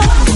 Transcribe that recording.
Oh.